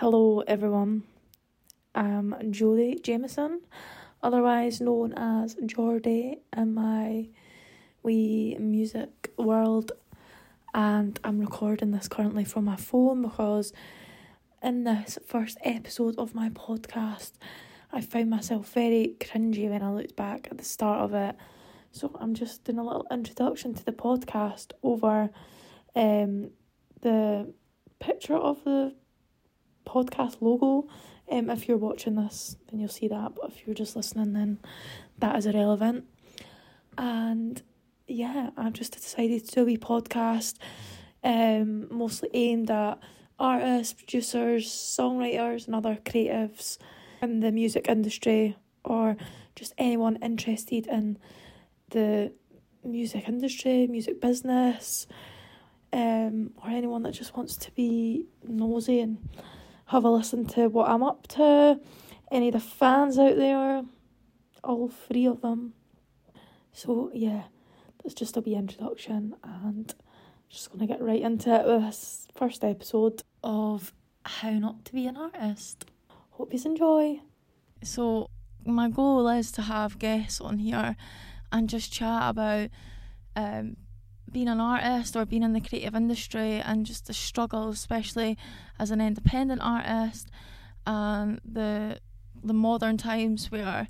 Hello, everyone. I'm Jodie Jameson, otherwise known as Geordie in my wee music world, and I'm recording this currently from my phone because in this first episode of my podcast, I found myself very cringy when I looked back at the start of it. So I'm just doing a little introduction to the podcast over um the picture of the podcast logo. Um, if you're watching this, then you'll see that. But if you're just listening, then that is irrelevant. And yeah, I've just decided to do a wee podcast, um, mostly aimed at artists, producers, songwriters, and other creatives in the music industry, or just anyone interested in the music industry, music business, um, or anyone that just wants to be nosy and have a listen to what I'm up to. Any of the fans out there, all three of them. So yeah, that's just a wee introduction, and just gonna get right into it with this first episode of How Not to Be an Artist. Hope you enjoy. So my goal is to have guests on here and just chat about um, being an artist or being in the creative industry and just the struggle, especially as an independent artist, and the the modern times where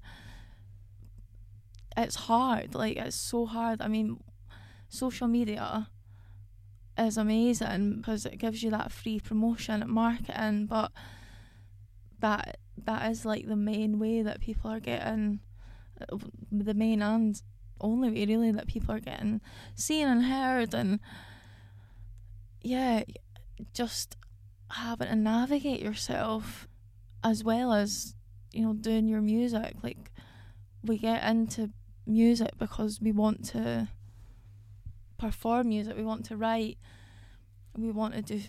it's hard. Like it's so hard. I mean, social media is amazing because it gives you that free promotion marketing, but that that is like the main way that people are getting uh, the main and only really that people are getting seen and heard and yeah just having to navigate yourself as well as you know doing your music. Like we get into music because we want to perform music we want to write we want to do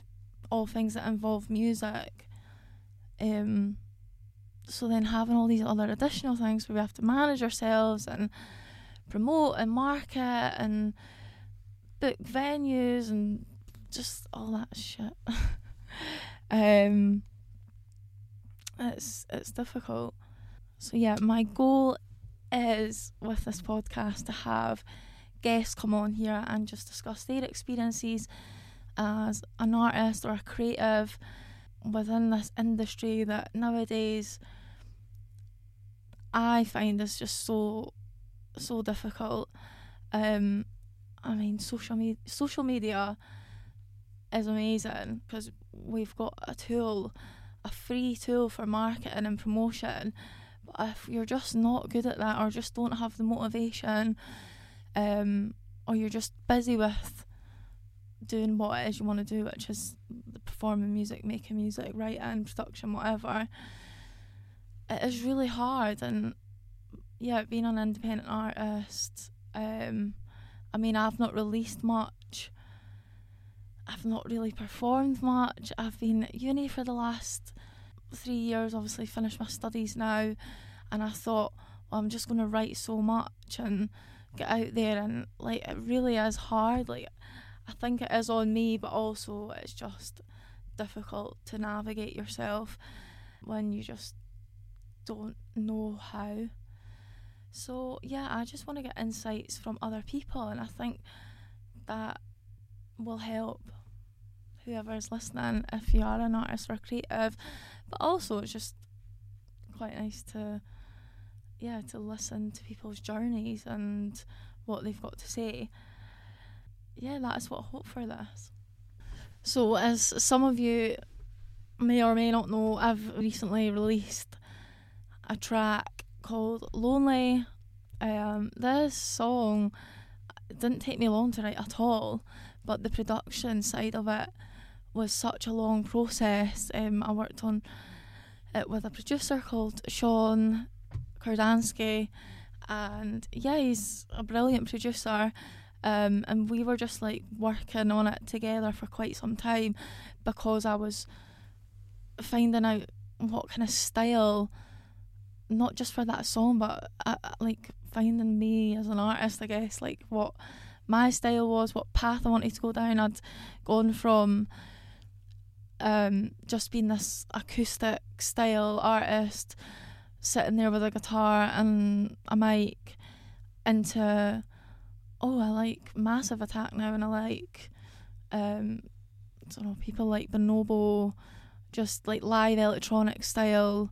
all things that involve music. Um so then having all these other additional things where we have to manage ourselves and promote and market and book venues and just all that shit. um, it's it's difficult. So yeah, my goal is with this podcast to have guests come on here and just discuss their experiences as an artist or a creative within this industry that nowadays I find is just so so difficult. Um, I mean, social media social media is amazing because we've got a tool, a free tool for marketing and promotion. But if you're just not good at that, or just don't have the motivation, um, or you're just busy with doing what it is you want to do, which is performing music, making music, writing, production, whatever, it is really hard. And yeah, being an independent artist, um, I mean, I've not released much. I've not really performed much. I've been at uni for the last three years, obviously finished my studies now, and I thought, well, I'm just going to write so much and get out there, and like it really is hard. Like I think it is on me, but also it's just difficult to navigate yourself when you just don't know how. So, yeah, I just want to get insights from other people, and I think that will help whoever's listening if you are an artist or creative. But also, it's just quite nice to, yeah, to listen to people's journeys and what they've got to say. Yeah, that is what I hope for this. So, as some of you may or may not know, I've recently released a track called Lonely. Um, this song didn't take me long to write at all, but the production side of it was such a long process. Um, I worked on it with a producer called Sean Kordansky, and yeah, he's a brilliant producer. Um, and we were just like working on it together for quite some time because I was finding out what kind of style not just for that song, but uh, uh, like finding me as an artist, I guess, like what my style was, what path I wanted to go down. I'd gone from um, just being this acoustic style artist, sitting there with a guitar and a mic, into oh, I like Massive Attack now, and I like um, I don't know people like Bonobo, just like live electronic style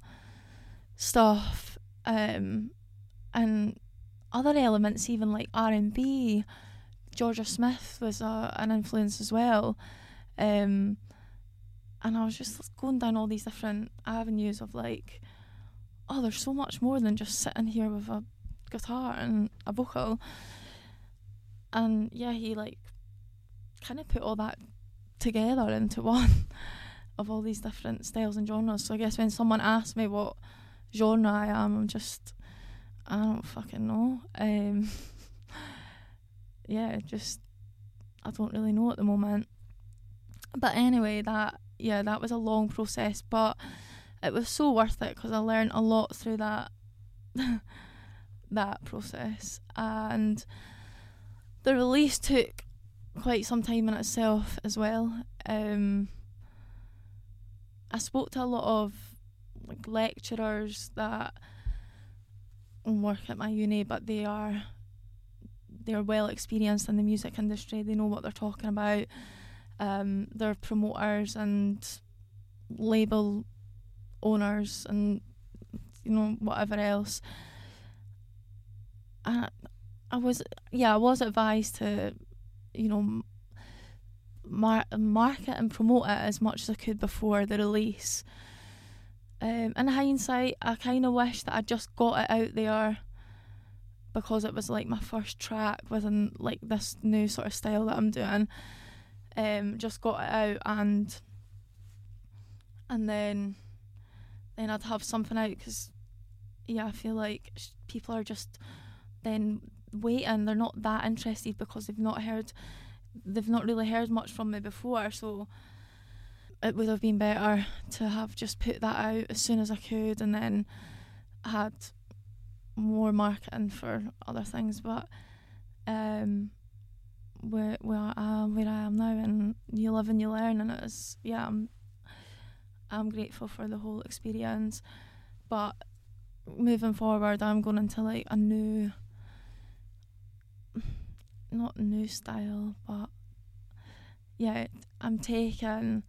stuff, um, and other elements, even like R and B. Jorja Smith was a, an influence as well. Um, and I was just going down all these different avenues of like, oh, there's so much more than just sitting here with a guitar and a vocal. And yeah, he like kind of put all that together into one of all these different styles and genres. So I guess when someone asked me what genre I am, I'm just I don't fucking know. Um, yeah, just I don't really know at the moment. But anyway, that yeah, that was a long process, but it was so worth it because I learned a lot through that that process, and the release took quite some time in itself as well. Um, I spoke to a lot of like lecturers that work at my uni, but they are they're well experienced in the music industry. They know what they're talking about um, their promoters and label owners and you know whatever else. I I was yeah I was advised to you know mar- market and promote it as much as I could before the release. Um, in hindsight, I kind of wish that I just got it out there because it was like my first track within like this new sort of style that I'm doing. Um, just got it out and and then then I'd have something out because yeah I feel like sh- people are just then waiting. They're not that interested because they've not heard they've not really heard much from me before. So it would have been better to have just put that out as soon as I could and then had more marketing for other things. But um where where I am, where I am now, and you live and you learn, and it's yeah, I'm I'm grateful for the whole experience, but moving forward, I'm going into like a new, not new style, but yeah, I'm taking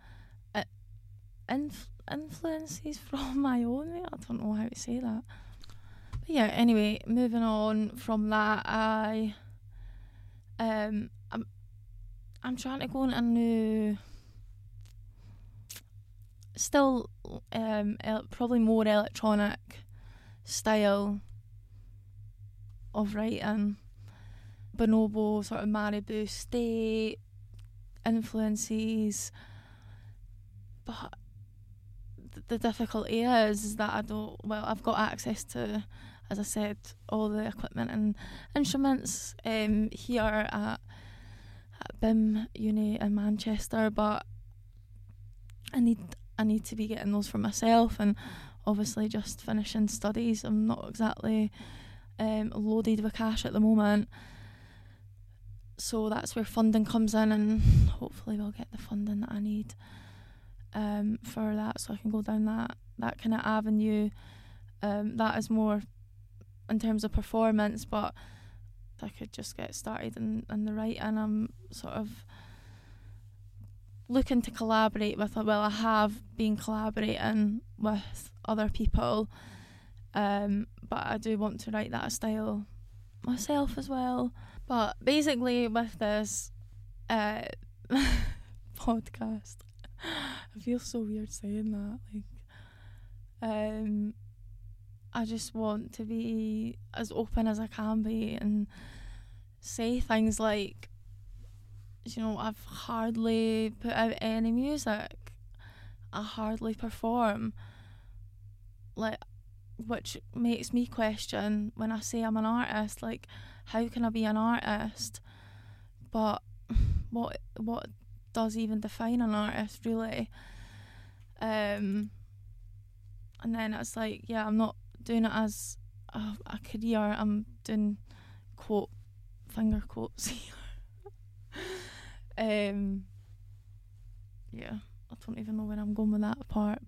inf- influences from my own. I don't know how to say that. But yeah, anyway, moving on from that, I um I'm trying to go into a new, still um, el- probably more electronic style of writing. Bonobo, sort of Maribou State influences, but the difficulty is, is that I don't. Well, I've got access to, as I said, all the equipment and instruments um, here at at BIMM Uni in Manchester, but I need I need to be getting those for myself, and obviously just finishing studies. I'm not exactly um, loaded with cash at the moment, so that's where funding comes in, and hopefully we'll get the funding that I need um, for that, so I can go down that that kind of avenue. Um, that is more in terms of performance, but I could just get started in, in the right and I'm sort of looking to collaborate with well I have been collaborating with other people um, but I do want to write that style myself as well but basically with this uh, podcast I feel so weird saying that like um I just want to be as open as I can be and say things like, you know, I've hardly put out any music. I hardly perform. Like, which makes me question when I say I'm an artist, like, how can I be an artist? But what what does even define an artist really? Um, and then it's like, yeah, I'm not doing it as a, a career. I'm doing quote finger quotes here. um, yeah, I don't even know where I'm going with that part.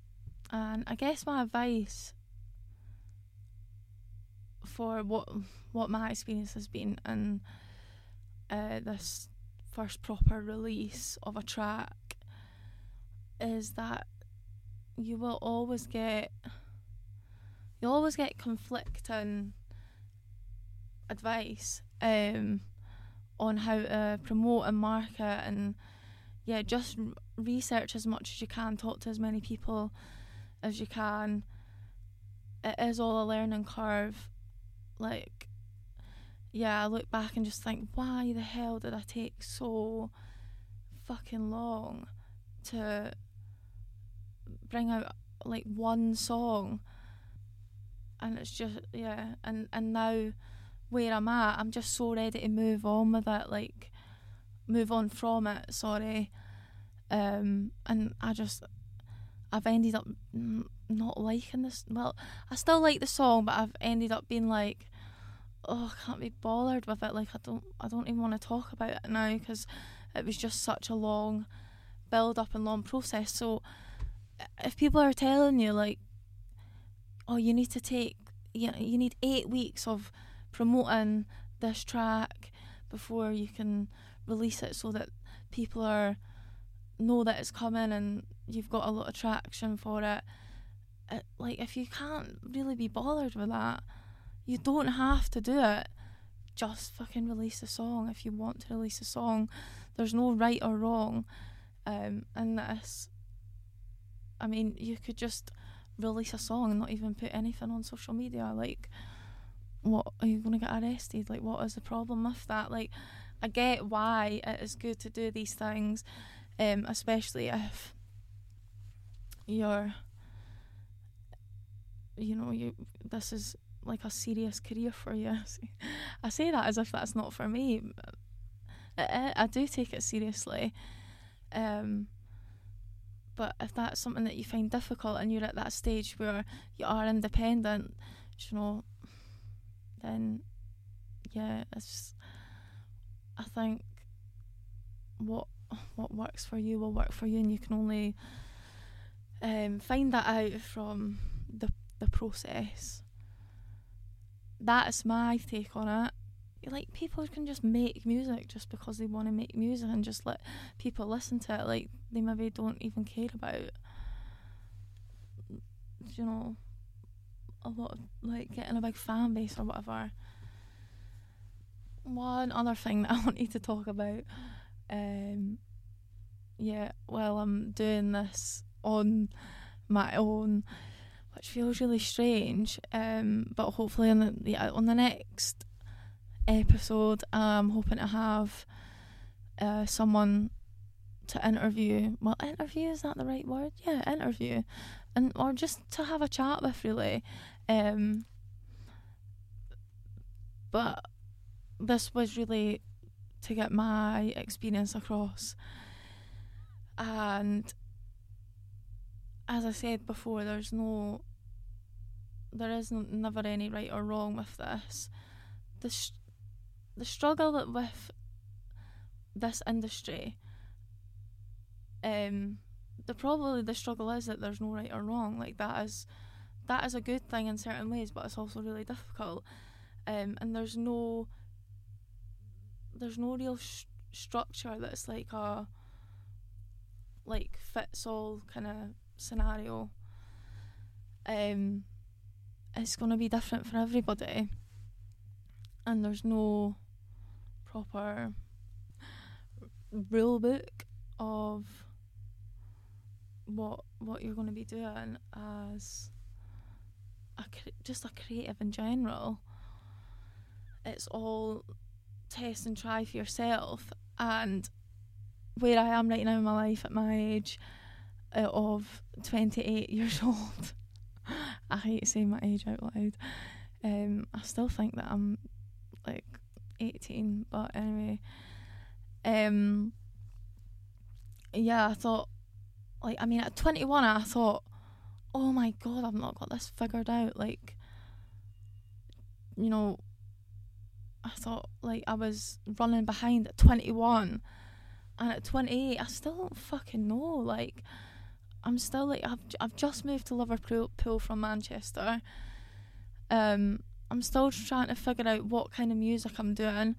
And I guess my advice for what what my experience has been and uh, this first proper release of a track is that you will always get you always get conflicting advice um, on how to promote and market and yeah just research as much as you can talk to as many people as you can. It is all a learning curve like yeah I look back and just think why the hell did I take so fucking long to bring out like one song? And it's just yeah and and now where I'm at I'm just so ready to move on with it like move on from it sorry. Um and I just I've ended up not liking this well I still like the song but I've ended up being like oh I can't be bothered with it like I don't I don't even want to talk about it now because it was just such a long build up and long process so if people are telling you like oh you need to take you, know, you need eight weeks of promoting this track before you can release it so that people are know that it's coming and you've got a lot of traction for it. it like if you can't really be bothered with that you don't have to do it. Just fucking release a song. If you want to release a song there's no right or wrong um, in this. I mean you could just release a song and not even put anything on social media. Like what are you going to get arrested? Like what is the problem with that? Like i get why it is good to do these things um especially if you're you know you this is like a serious career for you i say that as if that's not for me I, I do take it seriously um but if that's something that you find difficult and you're at that stage where you are independent, you know, then yeah, it's. I think what what works for you will work for you, and you can only um, find that out from the the process. That's my take on it. Like people can just make music just because they want to make music and just let people listen to it like they maybe don't even care about you know a lot of like getting a big fan base or whatever. One other thing that I wanted to talk about um yeah well I'm doing this on my own which feels really strange um but hopefully on the yeah, on the next episode. I'm hoping to have uh, someone to interview. Well, interview is that the right word? Yeah, interview, and or just to have a chat with really. Um, but this was really to get my experience across, and as I said before, there's no, there is never any right or wrong with this. The the struggle with this industry um the probably the struggle is that there's no right or wrong like that is that is a good thing in certain ways but it's also really difficult um and there's no there's no real sh- structure that's like a like fits all kind of scenario um it's going to be different for everybody and there's no proper rule book of what what you're going to be doing as a just a creative in general. It's all test and try for yourself, and where I am right now in my life at my age of 28 years old. I hate saying my age out loud. Um, I still think that I'm like 18 but anyway um yeah I thought like I mean at 21 I thought oh my god I've not got this figured out like you know I thought like I was running behind at 21 and at 28 I still don't fucking know like I'm still like I've I've just moved to Liverpool from Manchester. Um, I'm still trying to figure out what kind of music I'm doing,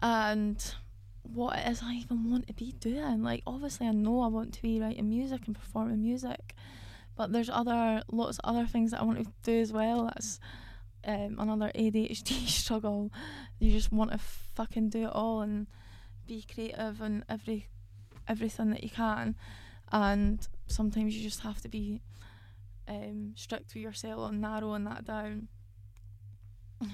and what it is I even want to be doing. Like obviously I know I want to be writing music and performing music, but there's other lots of other things that I want to do as well. That's um, another ADHD struggle. You just want to fucking do it all and be creative and every everything that you can, and sometimes you just have to be um, strict with yourself and narrowing that down.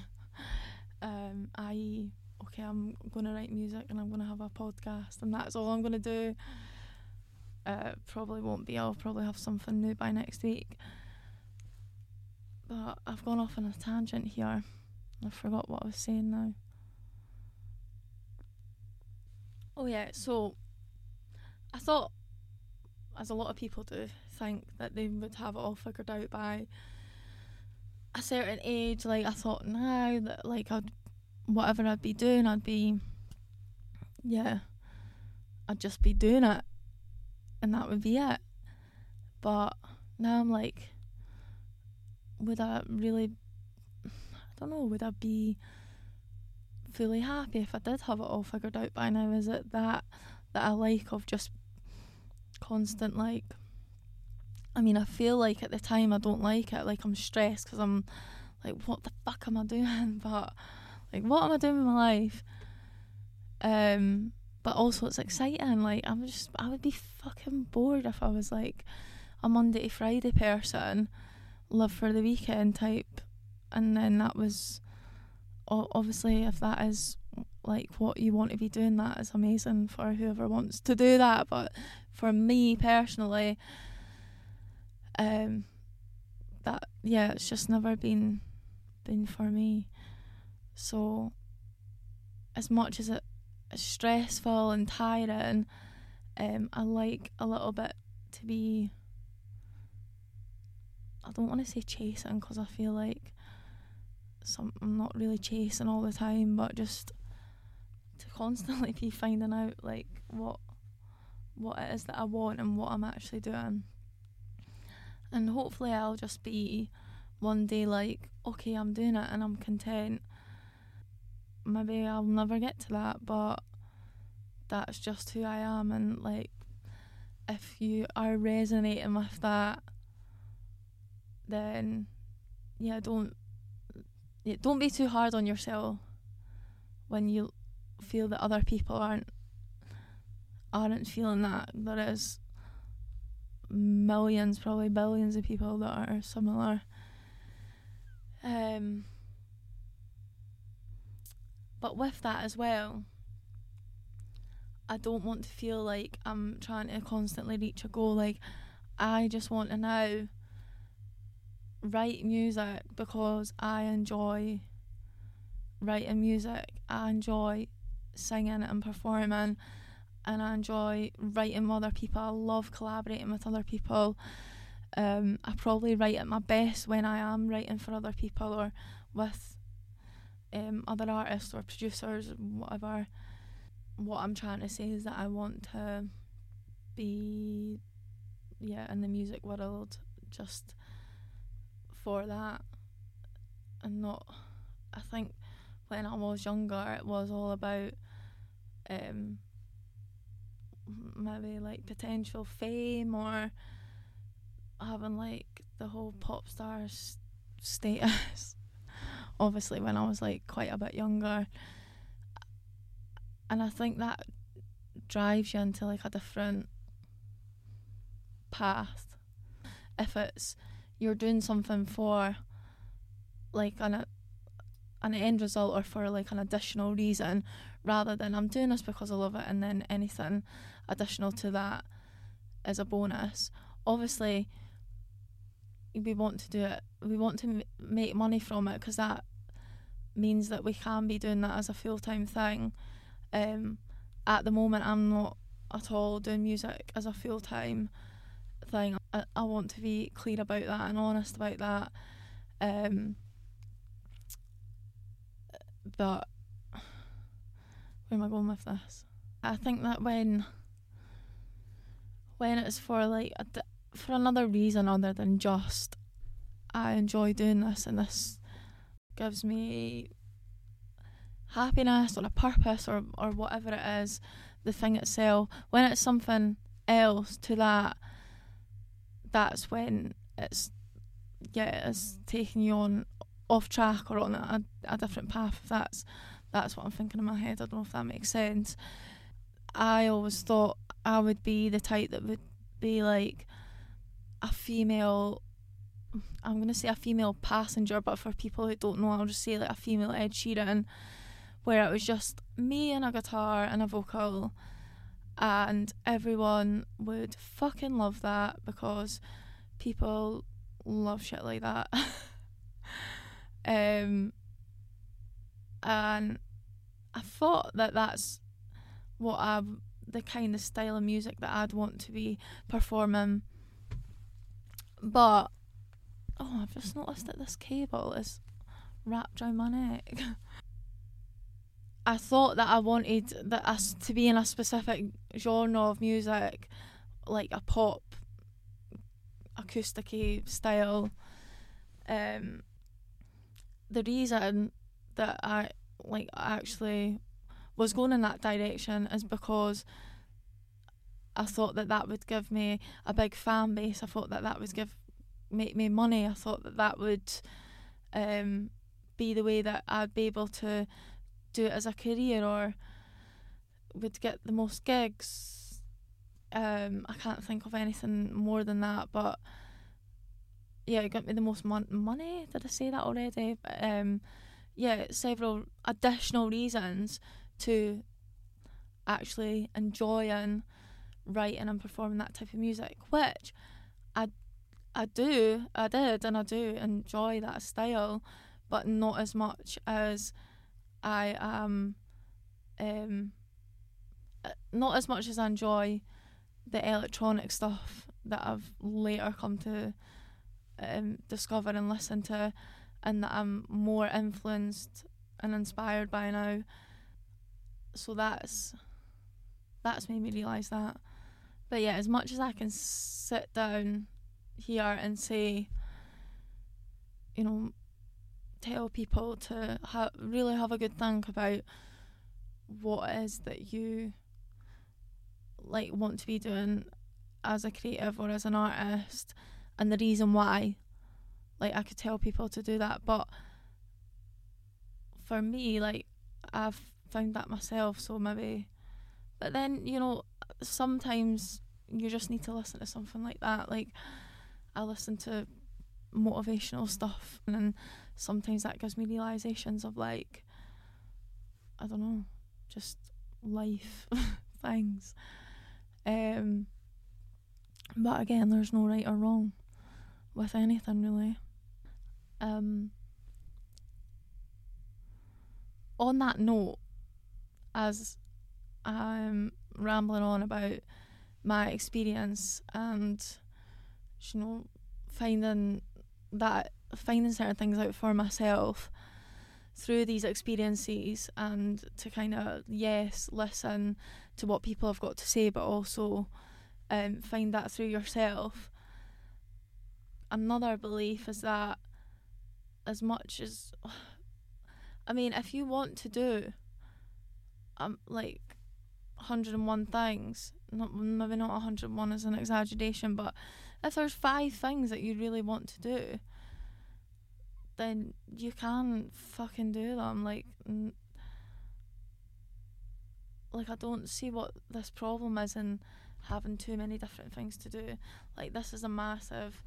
um, I okay, I'm gonna write music and I'm gonna have a podcast and that's all I'm gonna do. Uh, probably won't be. I'll probably have something new by next week. But I've gone off on a tangent here. I forgot what I was saying now. Oh yeah, so I thought, as a lot of people do, think that they would have it all figured out by a certain age. Like I thought now that like I'd whatever I'd be doing, I'd be yeah, I'd just be doing it, and that would be it. But now I'm like, would I really? I don't know. Would I be fully happy if I did have it all figured out by now? Is it that that I like of just constant like? I mean, I feel like at the time I don't like it. Like I'm stressed because I'm like, what the fuck am I doing? But like, what am I doing with my life? Um, but also it's exciting. Like I'm just, I would be fucking bored if I was like a Monday to Friday person, live for the weekend type, and then that was obviously if that is like what you want to be doing, that is amazing for whoever wants to do that. But for me personally, um, that yeah, it's just never been been for me. So, as much as it is stressful and tiring, um, I like a little bit to be. I don't want to say chasing because I feel like some I'm not really chasing all the time, but just to constantly be finding out like what what it is that I want and what I'm actually doing. And hopefully I'll just be one day like, okay, I'm doing it and I'm content maybe I'll never get to that, but that's just who I am. And like, if you are resonating with that, then yeah, don't yeah, don't be too hard on yourself when you feel that other people aren't aren't feeling that. There is millions, probably billions of people that are similar. Um, but with that as well, I don't want to feel like I'm trying to constantly reach a goal. Like, I just want to now write music because I enjoy writing music. I enjoy singing and performing, and I enjoy writing with other people. I love collaborating with other people. Um, I probably write at my best when I am writing for other people or with um, other artists or producers, whatever. What I'm trying to say is that I want to be, yeah, in the music world just for that and not. I think when I was younger, it was all about um, maybe like potential fame or having like the whole pop star status obviously when I was like quite a bit younger. And I think that drives you into like a different path. If it's you're doing something for like an an end result or for like an additional reason rather than I'm doing this because I love it and then anything additional to that is a bonus. Obviously, we want to do it. We want to m- make money from it because that means that we can be doing that as a full time thing. Um, at the moment, I'm not at all doing music as a full time thing. I, I, want to be clear about that and honest about that. Um, but where am I going with this? I think that when when it's for like for another reason other than just I enjoy doing this and this gives me happiness or a purpose or or whatever it is, the thing itself. When it's something else to that, that's when it's yeah, it's taking you on off track or on a, a different path. If that's that's what I'm thinking in my head. I don't know if that makes sense. I always thought I would be the type that would be like a female. I'm gonna say a female passenger, but for people who don't know, I'll just say like a female Ed Sheeran, where it was just me and a guitar and a vocal, and everyone would fucking love that because people love shit like that. um, and I thought that that's what I, the kind of style of music that I'd want to be performing. But oh, I've just noticed that this cable is wrapped around my neck. I thought that I wanted that us to be in a specific genre of music, like a pop, acoustic style. Um, the reason that I like actually was going in that direction is because I thought that that would give me a big fan base. I thought that that would give make me money. I thought that that would um, be the way that I'd be able to do it as a career or would get the most gigs. Um, I can't think of anything more than that, but yeah, it got me the most mon- money. Did I say that already? Um, yeah, several additional reasons to actually enjoying writing and performing that type of music, which I I do, I did, and I do enjoy that style, but not as much as I am. Um, uh, not as much as I enjoy the electronic stuff that I've later come to um, discover and listen to, and that I'm more influenced and inspired by now. So that's that's made me realise that. But yeah, as much as I can sit down here and say, you know, tell people to ha- really have a good think about what it is that you like want to be doing as a creative or as an artist and the reason why like I could tell people to do that but for me like I've found that myself so maybe but then you know sometimes you just need to listen to something like that. Like I listen to motivational stuff and then sometimes that gives me realizations of like I don't know just life things. Um but again there's no right or wrong with anything really um on that note as I'm rambling on about my experience and you know finding that finding certain things out for myself through these experiences and to kind of yes listen to what people have got to say but also um, find that through yourself. Another belief is that as much as I mean if you want to do um like 101 things not maybe not 101 is an exaggeration but if there's five things that you really want to do then you can fucking do them like n- like I don't see what this problem is in having too many different things to do. Like this is a massive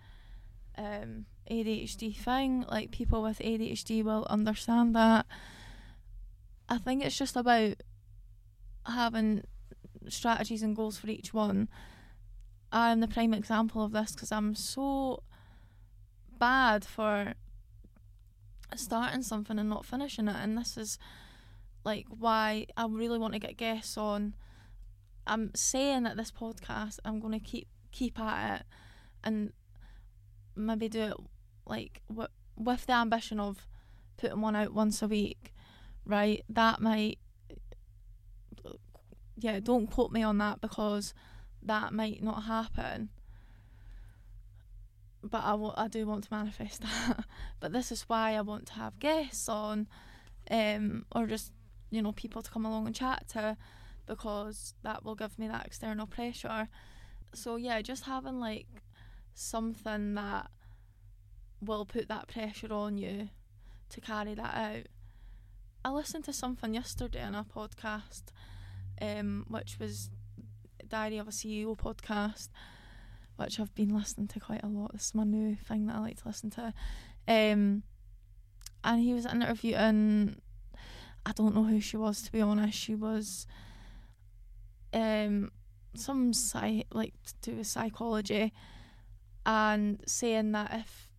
um, ADHD thing like people with ADHD will understand that I think it's just about having strategies and goals for each one. I'm the prime example of this because I'm so bad for starting something and not finishing it, and this is like why I really want to get guests on. I'm saying that this podcast I'm going to keep keep at it and maybe do it like w- with the ambition of putting one out once a week, right? That might yeah, don't quote me on that because that might not happen. But I, w- I do want to manifest that. but this is why I want to have guests on, um, or just you know people to come along and chat to, because that will give me that external pressure. So yeah, just having like something that will put that pressure on you to carry that out. I listened to something yesterday on a podcast, um, which was Diary of a CEO podcast, which I've been listening to quite a lot. This is my new thing that I like to listen to. Um, and he was interviewing, I don't know who she was to be honest. She was um, some psy- like to do with psychology, and saying that if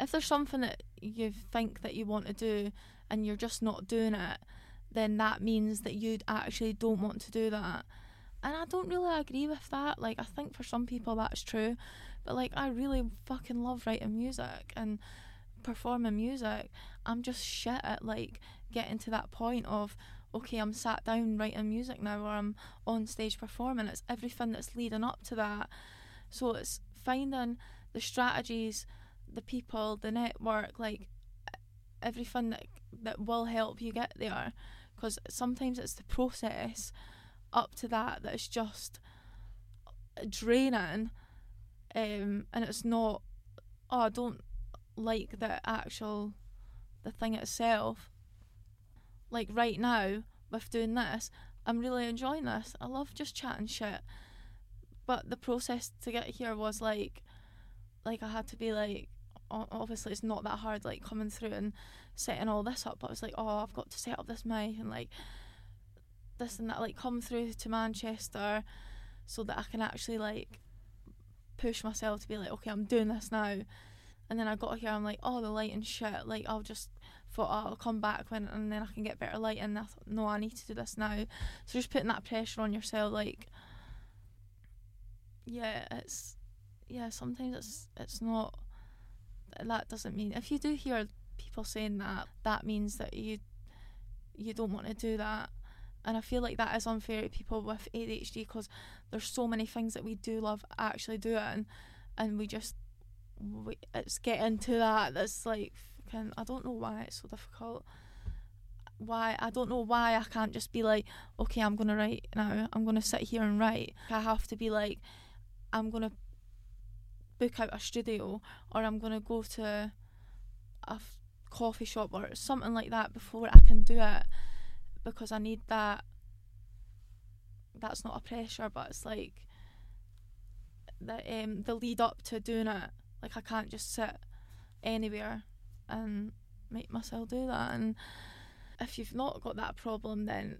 if there's something that you think that you want to do and you're just not doing it, then that means that you actually don't want to do that. And I don't really agree with that. Like, I think for some people that's true, but like, I really fucking love writing music and performing music. I'm just shit at like getting to that point of, okay, I'm sat down writing music now, or I'm on stage performing. It's everything that's leading up to that. So it's finding the strategies, the people, the network, like everything that that will help you get there. Because sometimes it's the process up to that that is just draining um, and it's not oh I don't like the actual the thing itself. Like right now with doing this I'm really enjoying this. I love just chatting shit but the process to get here was like like I had to be like obviously it's not that hard like coming through and setting all this up but I was like oh I've got to set up this mic and like this and that like come through to Manchester so that I can actually like push myself to be like okay I'm doing this now. And then I got here I'm like oh the light and shit like I'll just thought oh, I'll come back when and then I can get better light and I thought no I need to do this now. So just putting that pressure on yourself like yeah it's yeah sometimes it's it's not that doesn't mean if you do hear people saying that that means that you you don't want to do that. And I feel like that is unfair to people with ADHD because there's so many things that we do love actually doing and we just we, it's getting to that that's like fucking, I don't know why it's so difficult. Why I don't know why I can't just be like okay I'm gonna write now. I'm gonna sit here and write. I have to be like I'm gonna book out a studio or I'm to go to a f- coffee shop or something like that before I can do it because I need that. That's not a pressure, but it's like the um the lead up to doing it. Like I can't just sit anywhere and make myself do that. And if you've not got that problem, then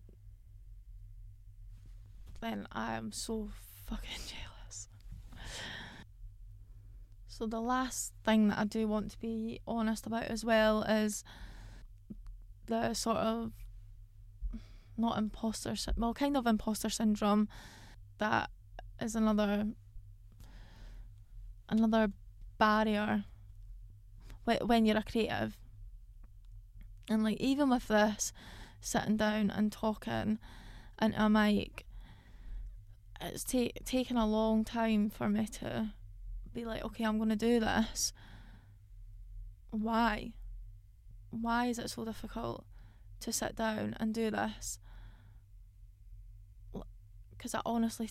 then I am so fucking jealous. So the last thing that I do want to be honest about as well is the sort of not imposter well kind of imposter syndrome that is another another barrier when you're a creative. And like even with this sitting down and talking and a mic it's ta- taken a long time for me to be like, okay, I'm going to do this. Why? Why is it so difficult to sit down and do this? Because I honestly,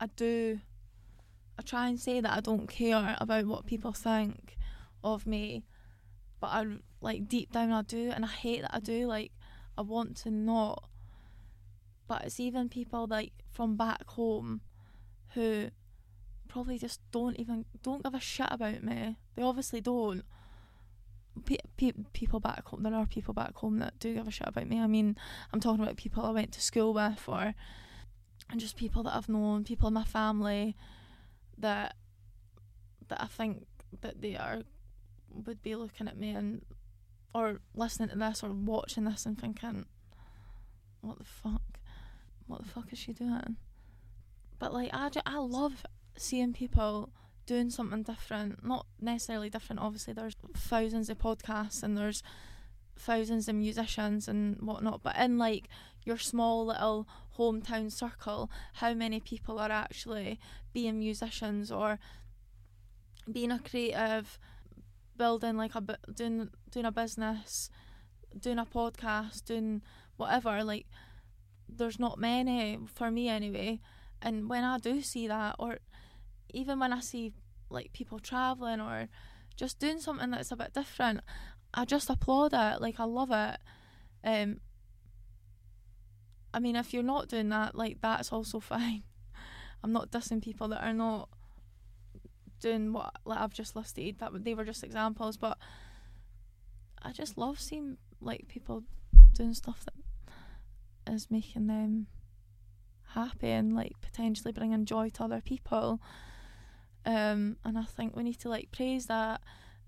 I do, I try and say that I don't care about what people think of me, but I like deep down I do, and I hate that I do. Like, I want to not. But it's even people like from back home who probably just don't even don't give a shit about me. They obviously don't. Pe- pe- people back home, there are people back home that do give a shit about me. I mean, I'm talking about people I went to school with, or and just people that I've known, people in my family that that I think that they are would be looking at me and or listening to this or watching this and thinking, what the fuck, what the fuck is she doing? But like I, I love seeing people doing something different, not necessarily different, obviously, there's thousands of podcasts and there's thousands of musicians and whatnot, but in like your small little hometown circle, how many people are actually being musicians or being a creative, building like a doing doing a business, doing a podcast, doing whatever. Like, there's not many for me anyway. And when I do see that, or even when I see like people traveling or just doing something that's a bit different, I just applaud it. Like I love it. Um, I mean, if you're not doing that, like that's also fine. I'm not dissing people that are not doing what like I've just listed. That they were just examples, but I just love seeing like people doing stuff that is making them happy and like potentially bringing joy to other people. Um, and I think we need to like praise that.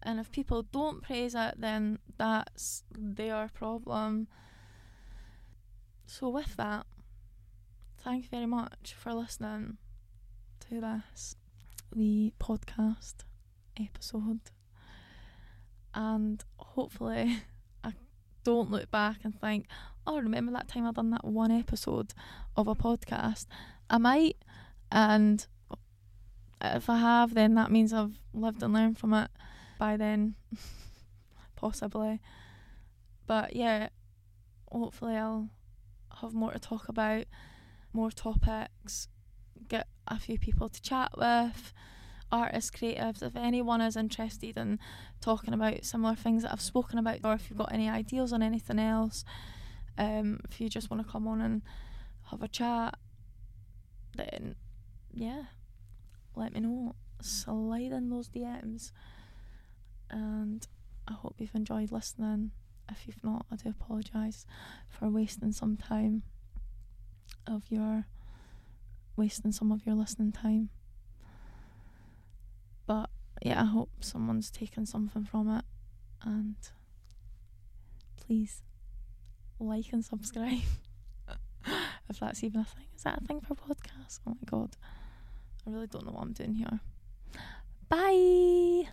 And if people don't praise it, then that's their problem. So, with that, thank you very much for listening to this the podcast episode. And hopefully, I don't look back and think, oh, remember that time I done that one episode of a podcast? I might, and if I have, then that means I've lived and learned from it by then, possibly. But yeah, hopefully I'll have more to talk about, more topics, get a few people to chat with, artists, creatives. If anyone is interested in talking about similar things that I've spoken about, or if you've got any ideas on anything else, um, if you just want to come on and have a chat, then yeah, let me know. Slide in those DMs. And I hope you've enjoyed listening. If you've not, I do apologise for wasting some time of your wasting some of your listening time. But yeah, I hope someone's taken something from it and please like and subscribe. if that's even a thing. Is that a thing for podcasts? Oh my god. I really don't know what I'm doing here. Bye.